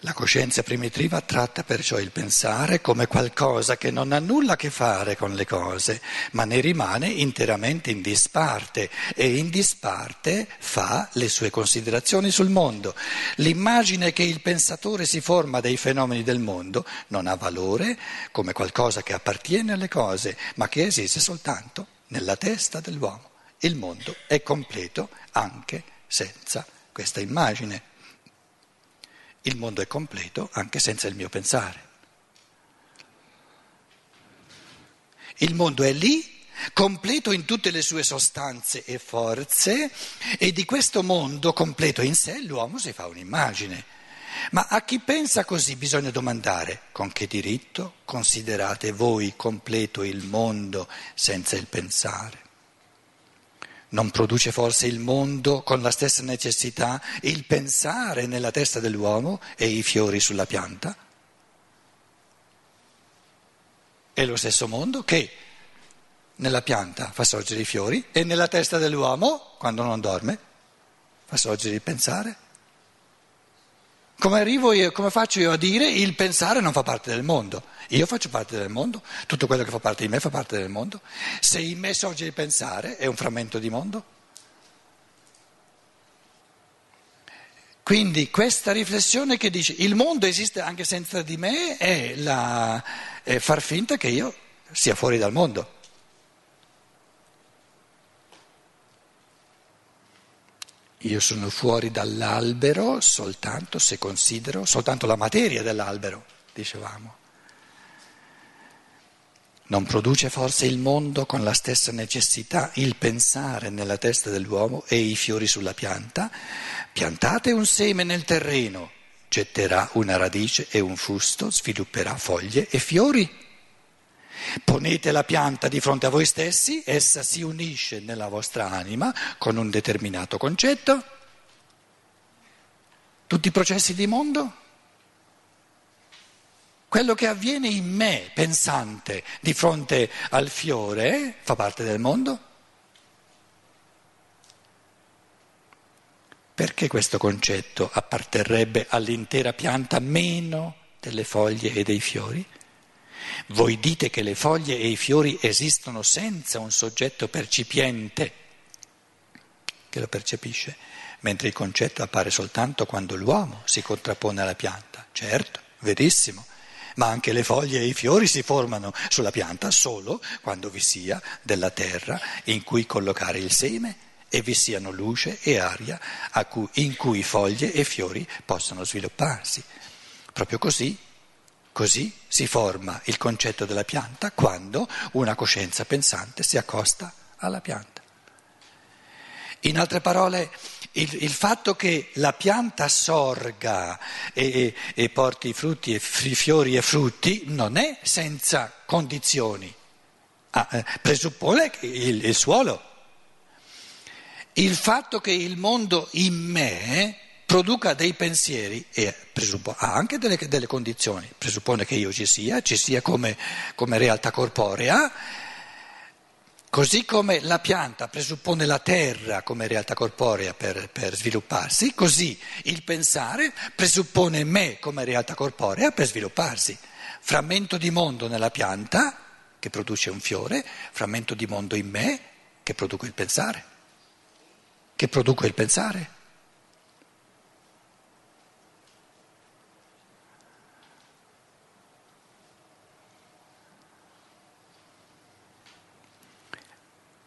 La coscienza primitiva tratta perciò il pensare come qualcosa che non ha nulla a che fare con le cose, ma ne rimane interamente in disparte e in disparte fa le sue considerazioni sul mondo. L'immagine che il pensatore si forma dei fenomeni del mondo non ha valore come qualcosa che appartiene alle cose, ma che esiste soltanto nella testa dell'uomo. Il mondo è completo anche senza questa immagine. Il mondo è completo anche senza il mio pensare. Il mondo è lì, completo in tutte le sue sostanze e forze, e di questo mondo completo in sé l'uomo si fa un'immagine. Ma a chi pensa così bisogna domandare con che diritto considerate voi completo il mondo senza il pensare? Non produce forse il mondo con la stessa necessità il pensare nella testa dell'uomo e i fiori sulla pianta? È lo stesso mondo che nella pianta fa sorgere i fiori e nella testa dell'uomo, quando non dorme, fa sorgere il pensare. Come arrivo io, come faccio io a dire il pensare non fa parte del mondo? Io faccio parte del mondo, tutto quello che fa parte di me fa parte del mondo. Se in me sorge il pensare è un frammento di mondo. Quindi questa riflessione che dice il mondo esiste anche senza di me è, la, è far finta che io sia fuori dal mondo. Io sono fuori dall'albero soltanto se considero soltanto la materia dell'albero, dicevamo. Non produce forse il mondo con la stessa necessità il pensare nella testa dell'uomo e i fiori sulla pianta? Piantate un seme nel terreno, getterà una radice e un fusto, svilupperà foglie e fiori. Ponete la pianta di fronte a voi stessi, essa si unisce nella vostra anima con un determinato concetto. Tutti i processi di mondo? Quello che avviene in me, pensante, di fronte al fiore, fa parte del mondo? Perché questo concetto apparterrebbe all'intera pianta meno delle foglie e dei fiori? Voi dite che le foglie e i fiori esistono senza un soggetto percipiente che lo percepisce, mentre il concetto appare soltanto quando l'uomo si contrappone alla pianta. Certo, verissimo, ma anche le foglie e i fiori si formano sulla pianta solo quando vi sia della terra in cui collocare il seme e vi siano luce e aria in cui foglie e fiori possano svilupparsi. Proprio così Così si forma il concetto della pianta quando una coscienza pensante si accosta alla pianta. In altre parole, il, il fatto che la pianta sorga e, e, e porti frutti e fiori e frutti non è senza condizioni, ah, eh, presuppone il, il suolo. Il fatto che il mondo in me produca dei pensieri e ha anche delle, delle, condizioni, presuppone che io ci sia, ci sia come, come realtà corporea, così come la pianta presuppone la terra come realtà corporea per, per svilupparsi, così il pensare presuppone me come realtà corporea per svilupparsi. Frammento di mondo nella pianta che produce un fiore, frammento di mondo in me che produco il pensare, che produco il pensare.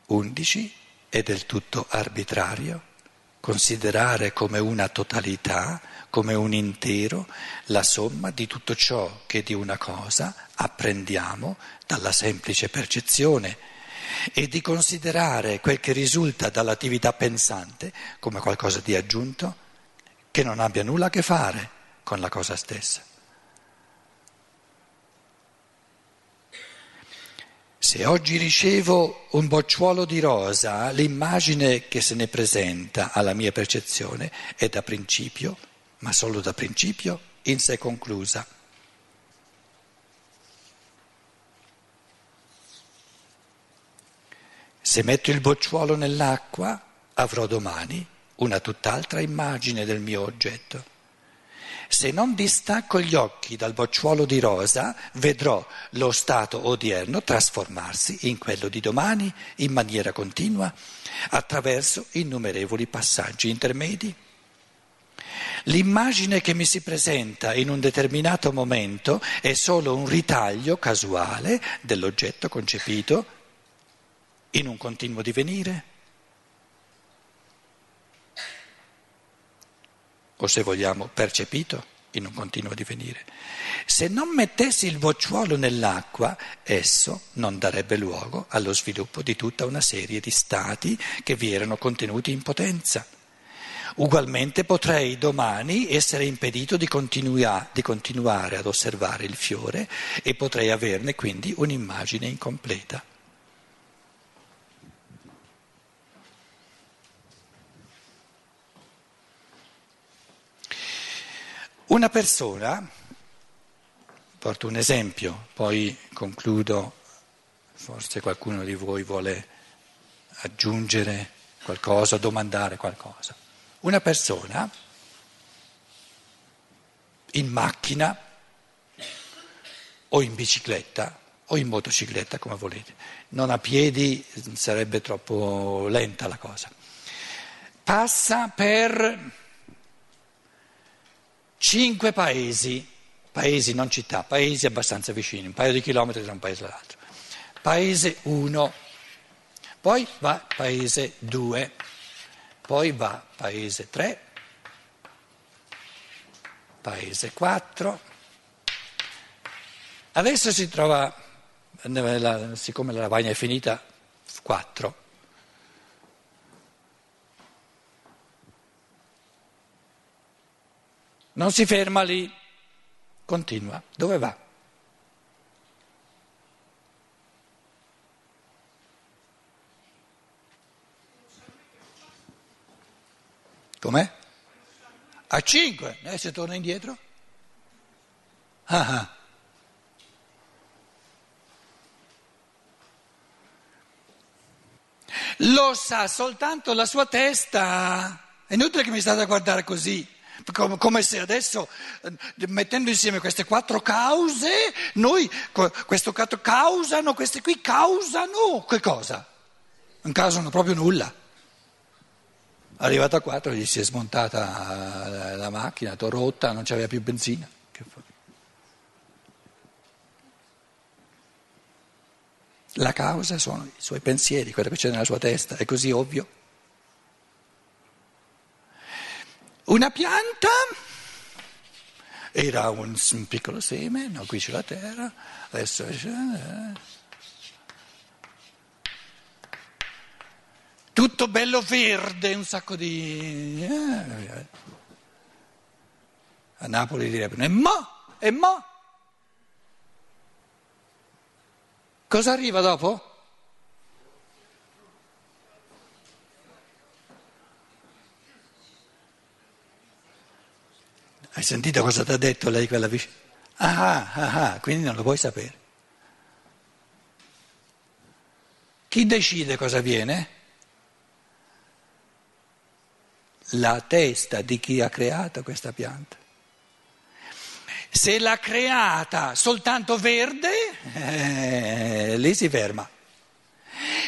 11 è del tutto arbitrario considerare come una totalità, come un intero, la somma di tutto ciò che di una cosa apprendiamo dalla semplice percezione e di considerare quel che risulta dall'attività pensante come qualcosa di aggiunto che non abbia nulla a che fare con la cosa stessa. Se oggi ricevo un bocciuolo di rosa, l'immagine che se ne presenta alla mia percezione è da principio, ma solo da principio, in sé conclusa. Se metto il bocciuolo nell'acqua, avrò domani una tutt'altra immagine del mio oggetto. Se non distacco gli occhi dal bocciuolo di rosa, vedrò lo stato odierno trasformarsi in quello di domani in maniera continua, attraverso innumerevoli passaggi intermedi. L'immagine che mi si presenta in un determinato momento è solo un ritaglio casuale dell'oggetto concepito in un continuo divenire. O se vogliamo percepito in un continuo divenire. Se non mettessi il bocciuolo nell'acqua, esso non darebbe luogo allo sviluppo di tutta una serie di stati che vi erano contenuti in potenza. Ugualmente potrei domani essere impedito di, continua, di continuare ad osservare il fiore e potrei averne quindi un'immagine incompleta. Una persona, porto un esempio, poi concludo, forse qualcuno di voi vuole aggiungere qualcosa, domandare qualcosa. Una persona in macchina o in bicicletta o in motocicletta, come volete, non a piedi sarebbe troppo lenta la cosa, passa per cinque paesi, paesi non città, paesi abbastanza vicini, un paio di chilometri tra un paese e l'altro. Paese 1, poi va paese 2, poi va paese 3, paese 4. Adesso si trova, siccome la lavagna è finita, 4. Non si ferma lì, continua. Dove va? Com'è? A 5, adesso torna indietro. Ah, ah. Lo sa soltanto la sua testa. È inutile che mi state a guardare così come se adesso, eh, mettendo insieme queste quattro cause, noi, questo causano, queste qui causano che cosa? Non causano proprio nulla. Arrivato a quattro gli si è smontata la macchina, rotta, non c'aveva più benzina. La causa sono i suoi pensieri, quello che c'è nella sua testa, è così ovvio. Una pianta era un, un piccolo seme, no, qui c'è la terra, adesso eh, tutto bello verde, un sacco di... Eh, a Napoli direbbero, e mo? E mo? Cosa arriva dopo? Hai sentito cosa ti ha detto lei quella vicina? Ah, ah, ah, quindi non lo puoi sapere. Chi decide cosa avviene? La testa di chi ha creato questa pianta. Se l'ha creata soltanto verde, eh, lì si ferma.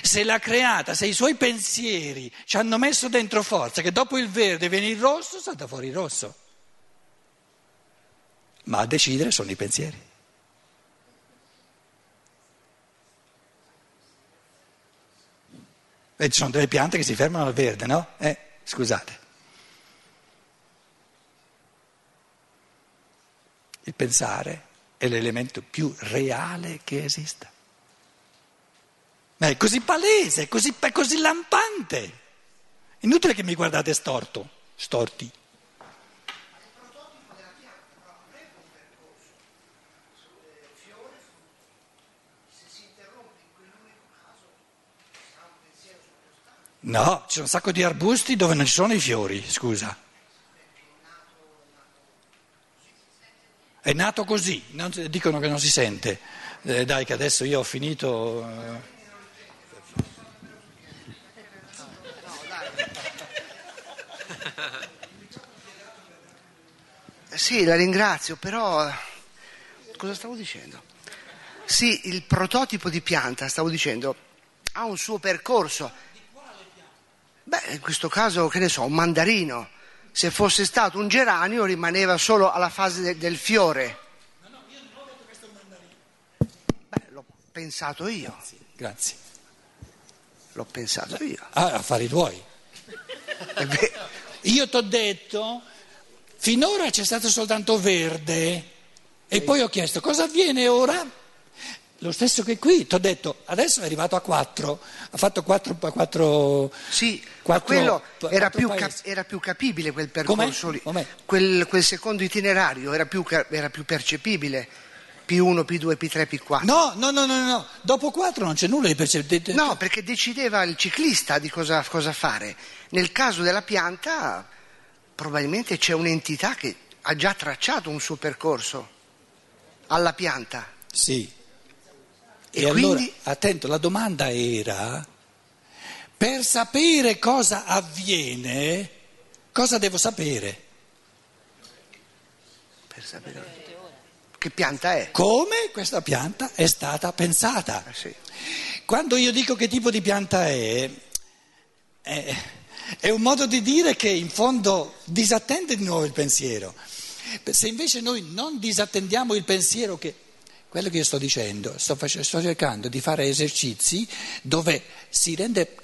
Se l'ha creata, se i suoi pensieri ci hanno messo dentro forza che dopo il verde viene il rosso, salta fuori il rosso ma a decidere sono i pensieri. E ci sono delle piante che si fermano al verde, no? Eh, scusate. Il pensare è l'elemento più reale che esista. Ma è così palese, è così, così lampante. Inutile che mi guardate storto, storti. No, c'è un sacco di arbusti dove non ci sono i fiori, scusa. È nato così, non, dicono che non si sente. Eh, dai che adesso io ho finito. Eh. Sì, la ringrazio, però cosa stavo dicendo? Sì, il prototipo di pianta, stavo dicendo, ha un suo percorso. Beh, in questo caso, che ne so, un mandarino. Se fosse stato un geranio rimaneva solo alla fase de- del fiore. Beh, l'ho pensato io. Grazie. L'ho pensato io. Ah, affari tuoi. È Io ti ho detto, finora c'è stato soltanto verde e poi ho chiesto cosa avviene ora? Lo stesso che qui, ti ho detto, adesso è arrivato a quattro, ha fatto quattro, quattro Sì, ma quattro- quello era quattro più, cap- era più capibile quel percorso Com'è? lì. Com'è? Quel, quel secondo itinerario era più, era più percepibile. P1, P2, P3, P4. No, no, no, no, no, dopo quattro non c'è nulla di percepito. No, perché decideva il ciclista di cosa, cosa fare. Nel caso della pianta, probabilmente c'è un'entità che ha già tracciato un suo percorso alla pianta. Sì. E E, allora, quindi- attento, la domanda era, per sapere cosa avviene, cosa devo sapere? Per sapere che pianta è. Come questa pianta è stata pensata? Eh sì. Quando io dico che tipo di pianta è, è, è un modo di dire che in fondo disattende di nuovo il pensiero. Se invece noi non disattendiamo il pensiero, che quello che io sto dicendo, sto, face- sto cercando di fare esercizi dove si rende,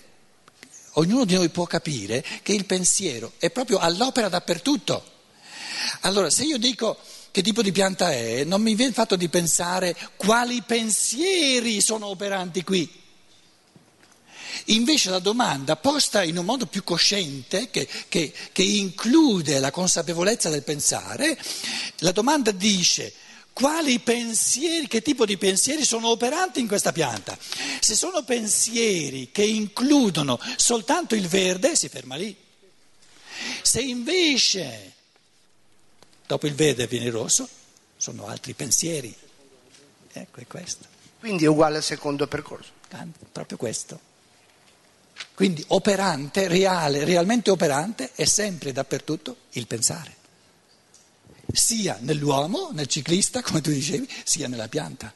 ognuno di noi può capire che il pensiero è proprio all'opera dappertutto. Allora, se io dico che tipo di pianta è, non mi viene fatto di pensare quali pensieri sono operanti qui. Invece la domanda posta in un modo più cosciente, che, che- che include la consapevolezza del pensare, la domanda dice quali pensieri, che tipo di pensieri sono operanti in questa pianta. Se sono pensieri che includono soltanto il verde, si ferma lì. Se invece dopo il verde viene il rosso, sono altri pensieri. Ecco, è questo, Quindi è uguale al secondo percorso. proprio questo. Quindi operante, reale, realmente operante è sempre dappertutto il pensare. Sia nell'uomo, nel ciclista, come tu dicevi, sia nella pianta.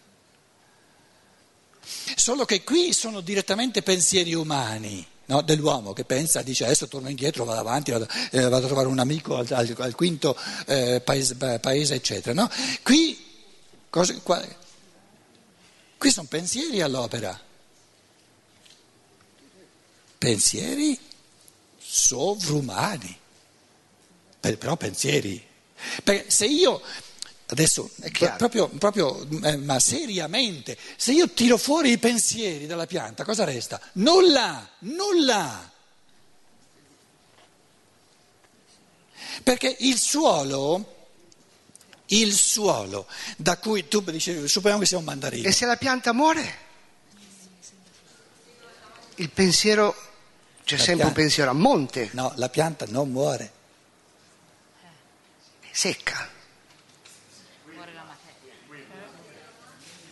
Solo che qui sono direttamente pensieri umani. no, dell'uomo che pensa, dice adesso torno indietro, vado avanti, vado, eh, vado a trovare un amico al, al- al quinto eh, paese, paese, eccetera. no? Qui, cosa- qua- qui sono pensieri all'opera, pensieri sovrumani, Per- però pensieri. Perché se io, adesso, chiaro. proprio, proprio, eh, ma seriamente, se io tiro fuori i pensieri dalla pianta, cosa resta? Nulla, nulla. Perché il suolo, il suolo da cui tu dicevi, supponiamo che sia un mandarino. E se la pianta muore? Il pensiero, c'è La sempre un pianta- pensiero a monte, No, la pianta non muore. Secca.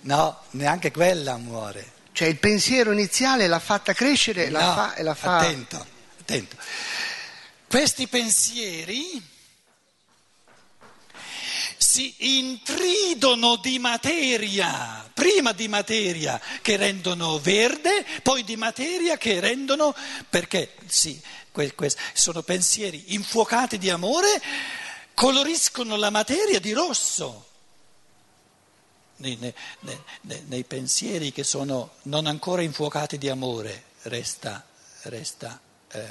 No, neanche quella muore. Cioè il pensiero iniziale l'ha fatta crescere e la No, fa... E la fa... Attento, attento. Questi pensieri si intridono di materia, prima di materia che rendono verde, poi di materia che rendono, perché sì, que- que- sono pensieri infuocati di amore, coloriscono la materia di rosso. Nei, nei- nei- pensieri che sono non ancora infuocati di amore resta, resta eh,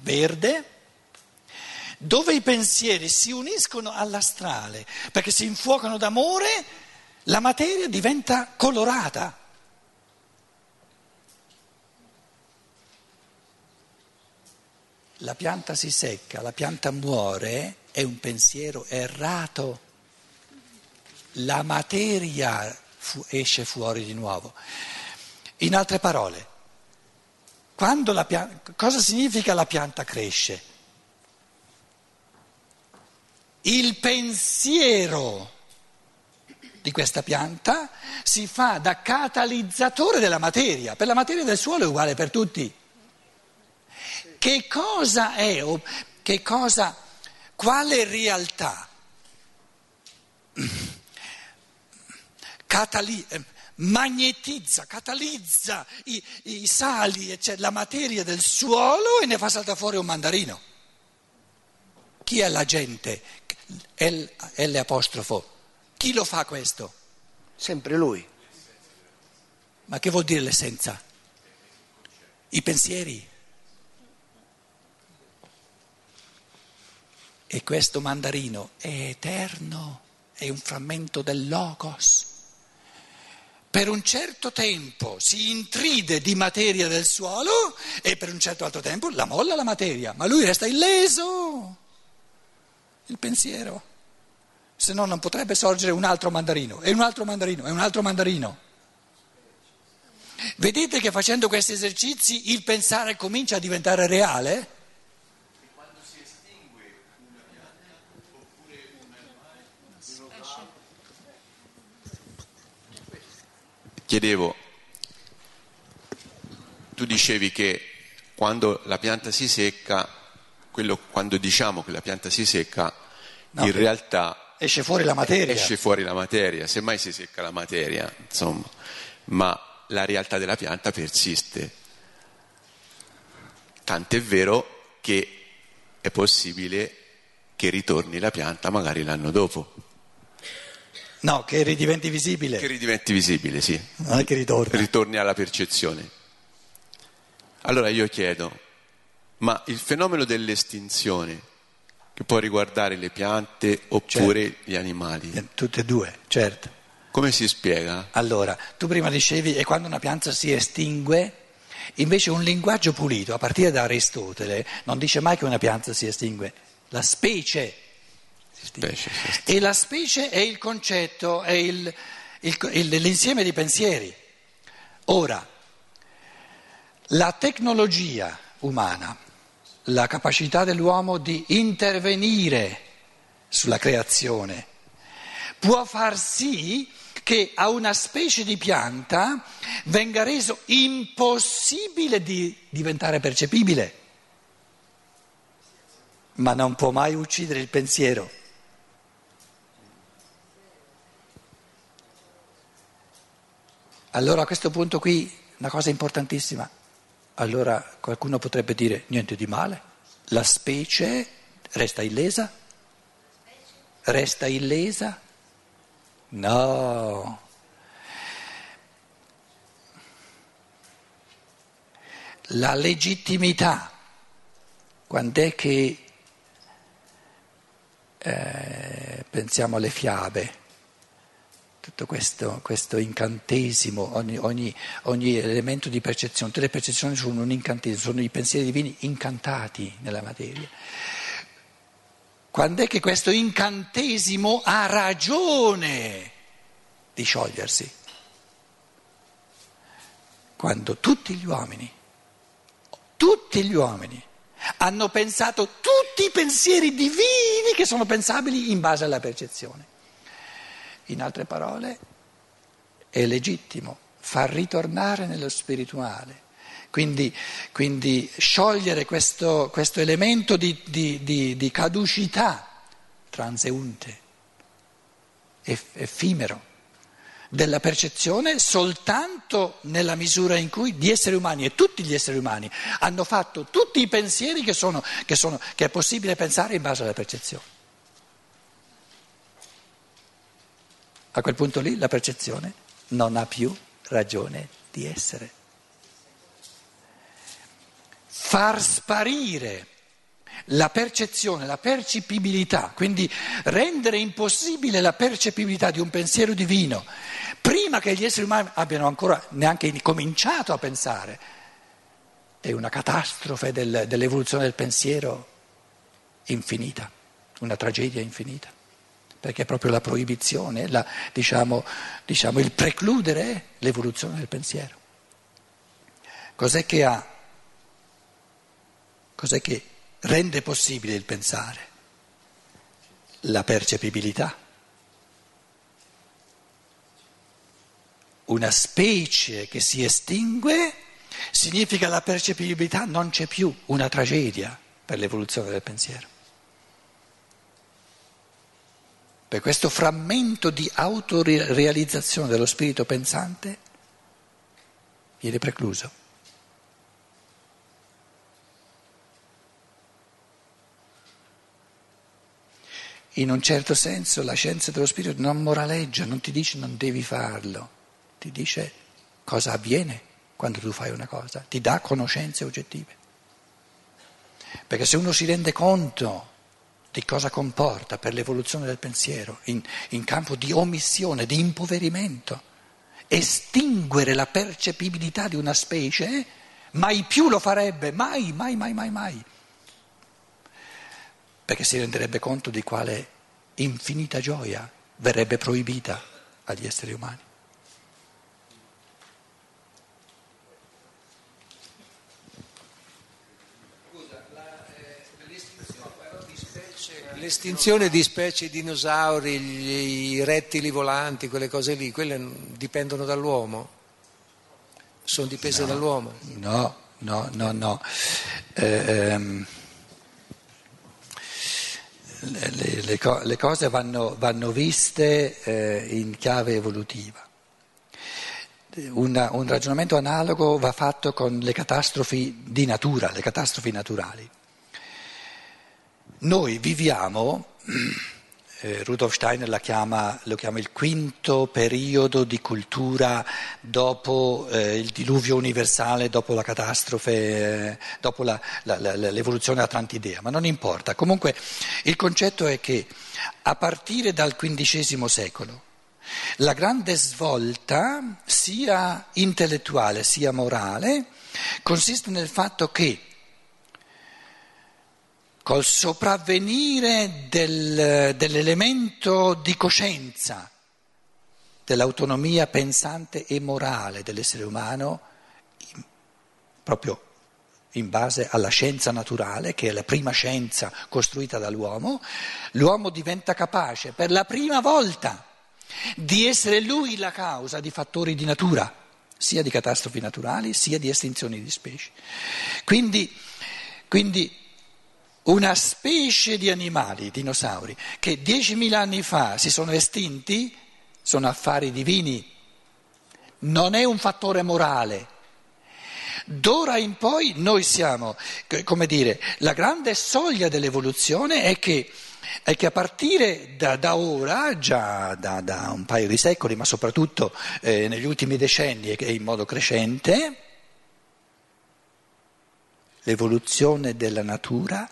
verde, dove i pensieri si uniscono all'astrale perché si infuocano d'amore, la materia diventa colorata. La pianta si secca, la pianta muore, è un pensiero errato la materia fu- esce fuori di nuovo. In altre parole, quando la pia- cosa significa la pianta cresce? Il pensiero di questa pianta si fa da catalizzatore della materia, per la materia del suolo è uguale per tutti. Che cosa è, che cosa, quale realtà Catali- eh, magnetizza, catalizza i, i sali, cioè la materia del suolo e ne fa saltare fuori un mandarino? Chi è la gente? L, L. Chi lo fa questo? Sempre lui. Ma che vuol dire l'essenza? I pensieri? E questo mandarino è eterno, è un frammento del logos. Per un certo tempo si intride di materia del suolo e per un certo altro tempo la molla la materia, ma lui resta illeso. Il pensiero. Se no non potrebbe sorgere un altro mandarino, e un altro mandarino, e un altro mandarino. Vedete che facendo questi esercizi il pensare comincia a diventare reale? Chiedevo, tu dicevi che quando la pianta si secca, quello, quando diciamo che la pianta si secca, no, in realtà esce fuori la materia. Esce fuori la materia, semmai si secca la materia, insomma, ma la realtà della pianta persiste. Tant'è vero che è possibile che ritorni la pianta magari l'anno dopo. No, che ridiventi visibile. Che ridiventi visibile, sì. Non è che ritorni. Ritorni alla percezione. Allora io chiedo, ma il fenomeno dell'estinzione, che può riguardare le piante oppure certo. gli animali? Tutte e due, certo. Come si spiega? Allora, tu prima dicevi, è quando una pianta si estingue, invece un linguaggio pulito, a partire da Aristotele, non dice mai che una pianta si estingue, la specie. Specie. E la specie è il concetto, è il, il, il, l'insieme di pensieri. Ora, la tecnologia umana, la capacità dell'uomo di intervenire sulla creazione, può far sì che a una specie di pianta venga reso impossibile di diventare percepibile, ma non può mai uccidere il pensiero. Allora a questo punto qui una cosa importantissima, allora qualcuno potrebbe dire niente di male, la specie resta illesa, resta illesa? No. La legittimità, quando è che eh, pensiamo alle fiabe, tutto questo, questo incantesimo, ogni, ogni, ogni, elemento di percezione, tutte le percezioni sono un incantesimo, sono i pensieri divini incantati nella materia. Quando è che questo incantesimo ha ragione di sciogliersi? Quando tutti gli uomini, tutti gli uomini hanno pensato tutti i pensieri divini che sono pensabili in base alla percezione. In altre parole, è legittimo far ritornare nello spirituale quindi, quindi sciogliere questo, questo elemento di, di, di, di, caducità transeunte, effimero, della percezione soltanto nella misura in cui gli esseri umani e tutti gli esseri umani hanno fatto tutti i pensieri che, sono, che, sono, che è possibile pensare in base alla percezione. A quel punto lì la percezione non ha più ragione di essere. Far sparire la percezione, la percepibilità, quindi rendere impossibile la percepibilità di un pensiero divino prima che gli esseri umani abbiano ancora neanche cominciato a pensare, è una catastrofe del, dell'evoluzione del pensiero infinita, una tragedia infinita, perché è proprio la proibizione, la, diciamo, diciamo, il precludere l'evoluzione del pensiero. Cos'è che ha Cos'è che rende possibile il pensare? La percepibilità. Una specie che si estingue significa la percepibilità non c'è più, una tragedia per l'evoluzione del pensiero. Per questo frammento di autorealizzazione dello spirito pensante viene precluso. In un certo senso la scienza dello spirito non moraleggia, non ti dice non devi farlo, ti dice cosa avviene quando tu fai una cosa, ti dà conoscenze oggettive. Perché se uno si rende conto di cosa comporta per l'evoluzione del pensiero in, in campo di omissione, di impoverimento, estinguere la percepibilità di una specie, mai più lo farebbe, mai, mai, mai, mai, mai perché si renderebbe conto di quale infinita gioia verrebbe proibita agli esseri umani. L'estinzione di specie dinosauri, i rettili volanti, quelle cose lì, quelle dipendono dall'uomo? Sono dipese no, dall'uomo? No, no, no, no. Eh, ehm, le, le, le cose vanno, vanno viste eh, in chiave evolutiva. Una, un ragionamento analogo va fatto con le catastrofi di natura, le catastrofi naturali. Noi viviamo eh, Rudolf Steiner chiama, lo chiama il quinto periodo di cultura dopo eh, il diluvio universale, dopo la catastrofe, eh, dopo la, la, la, l'evoluzione atlantidea, ma non importa. Comunque il concetto è che a partire dal XV secolo la grande svolta, sia intellettuale sia morale, consiste nel fatto che col sopravvenire del, dell'elemento di coscienza, dell'autonomia pensante e morale dell'essere umano, proprio in base alla scienza naturale, che è la prima scienza costruita dall'uomo, l'uomo diventa capace per la prima volta di essere lui la causa di fattori di natura, sia di catastrofi naturali sia di estinzioni di specie. Quindi, quindi una specie di animali, dinosauri, che 10.000 anni fa si sono estinti, sono affari divini, non è un fattore morale. D'ora in poi noi siamo, come dire, la grande soglia dell'evoluzione è che, è che a partire da, da ora, già da, da, un paio di secoli, ma soprattutto eh, negli ultimi decenni e in modo crescente, l'evoluzione della natura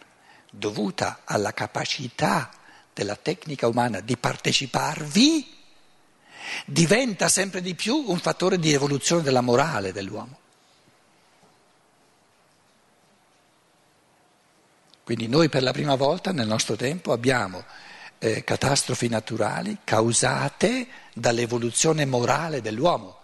dovuta alla capacità della tecnica umana di parteciparvi, diventa sempre di più un fattore di evoluzione della morale dell'uomo. Quindi noi per la prima volta nel nostro tempo abbiamo eh, catastrofi naturali causate dall'evoluzione morale dell'uomo.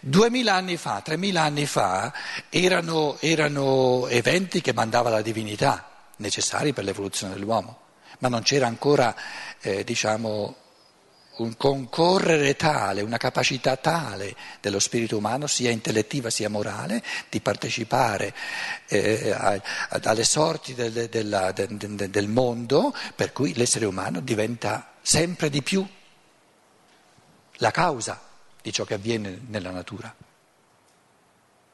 Duemila anni fa, tremila anni fa erano, erano eventi che mandava la divinità necessari per l'evoluzione dell'uomo, ma non c'era ancora, eh, diciamo, un concorrere tale, una capacità tale dello spirito umano, sia intellettiva sia morale, di partecipare eh, alle sorti del, del, del, del mondo, per cui l'essere umano diventa sempre di più la causa di ciò che avviene nella natura.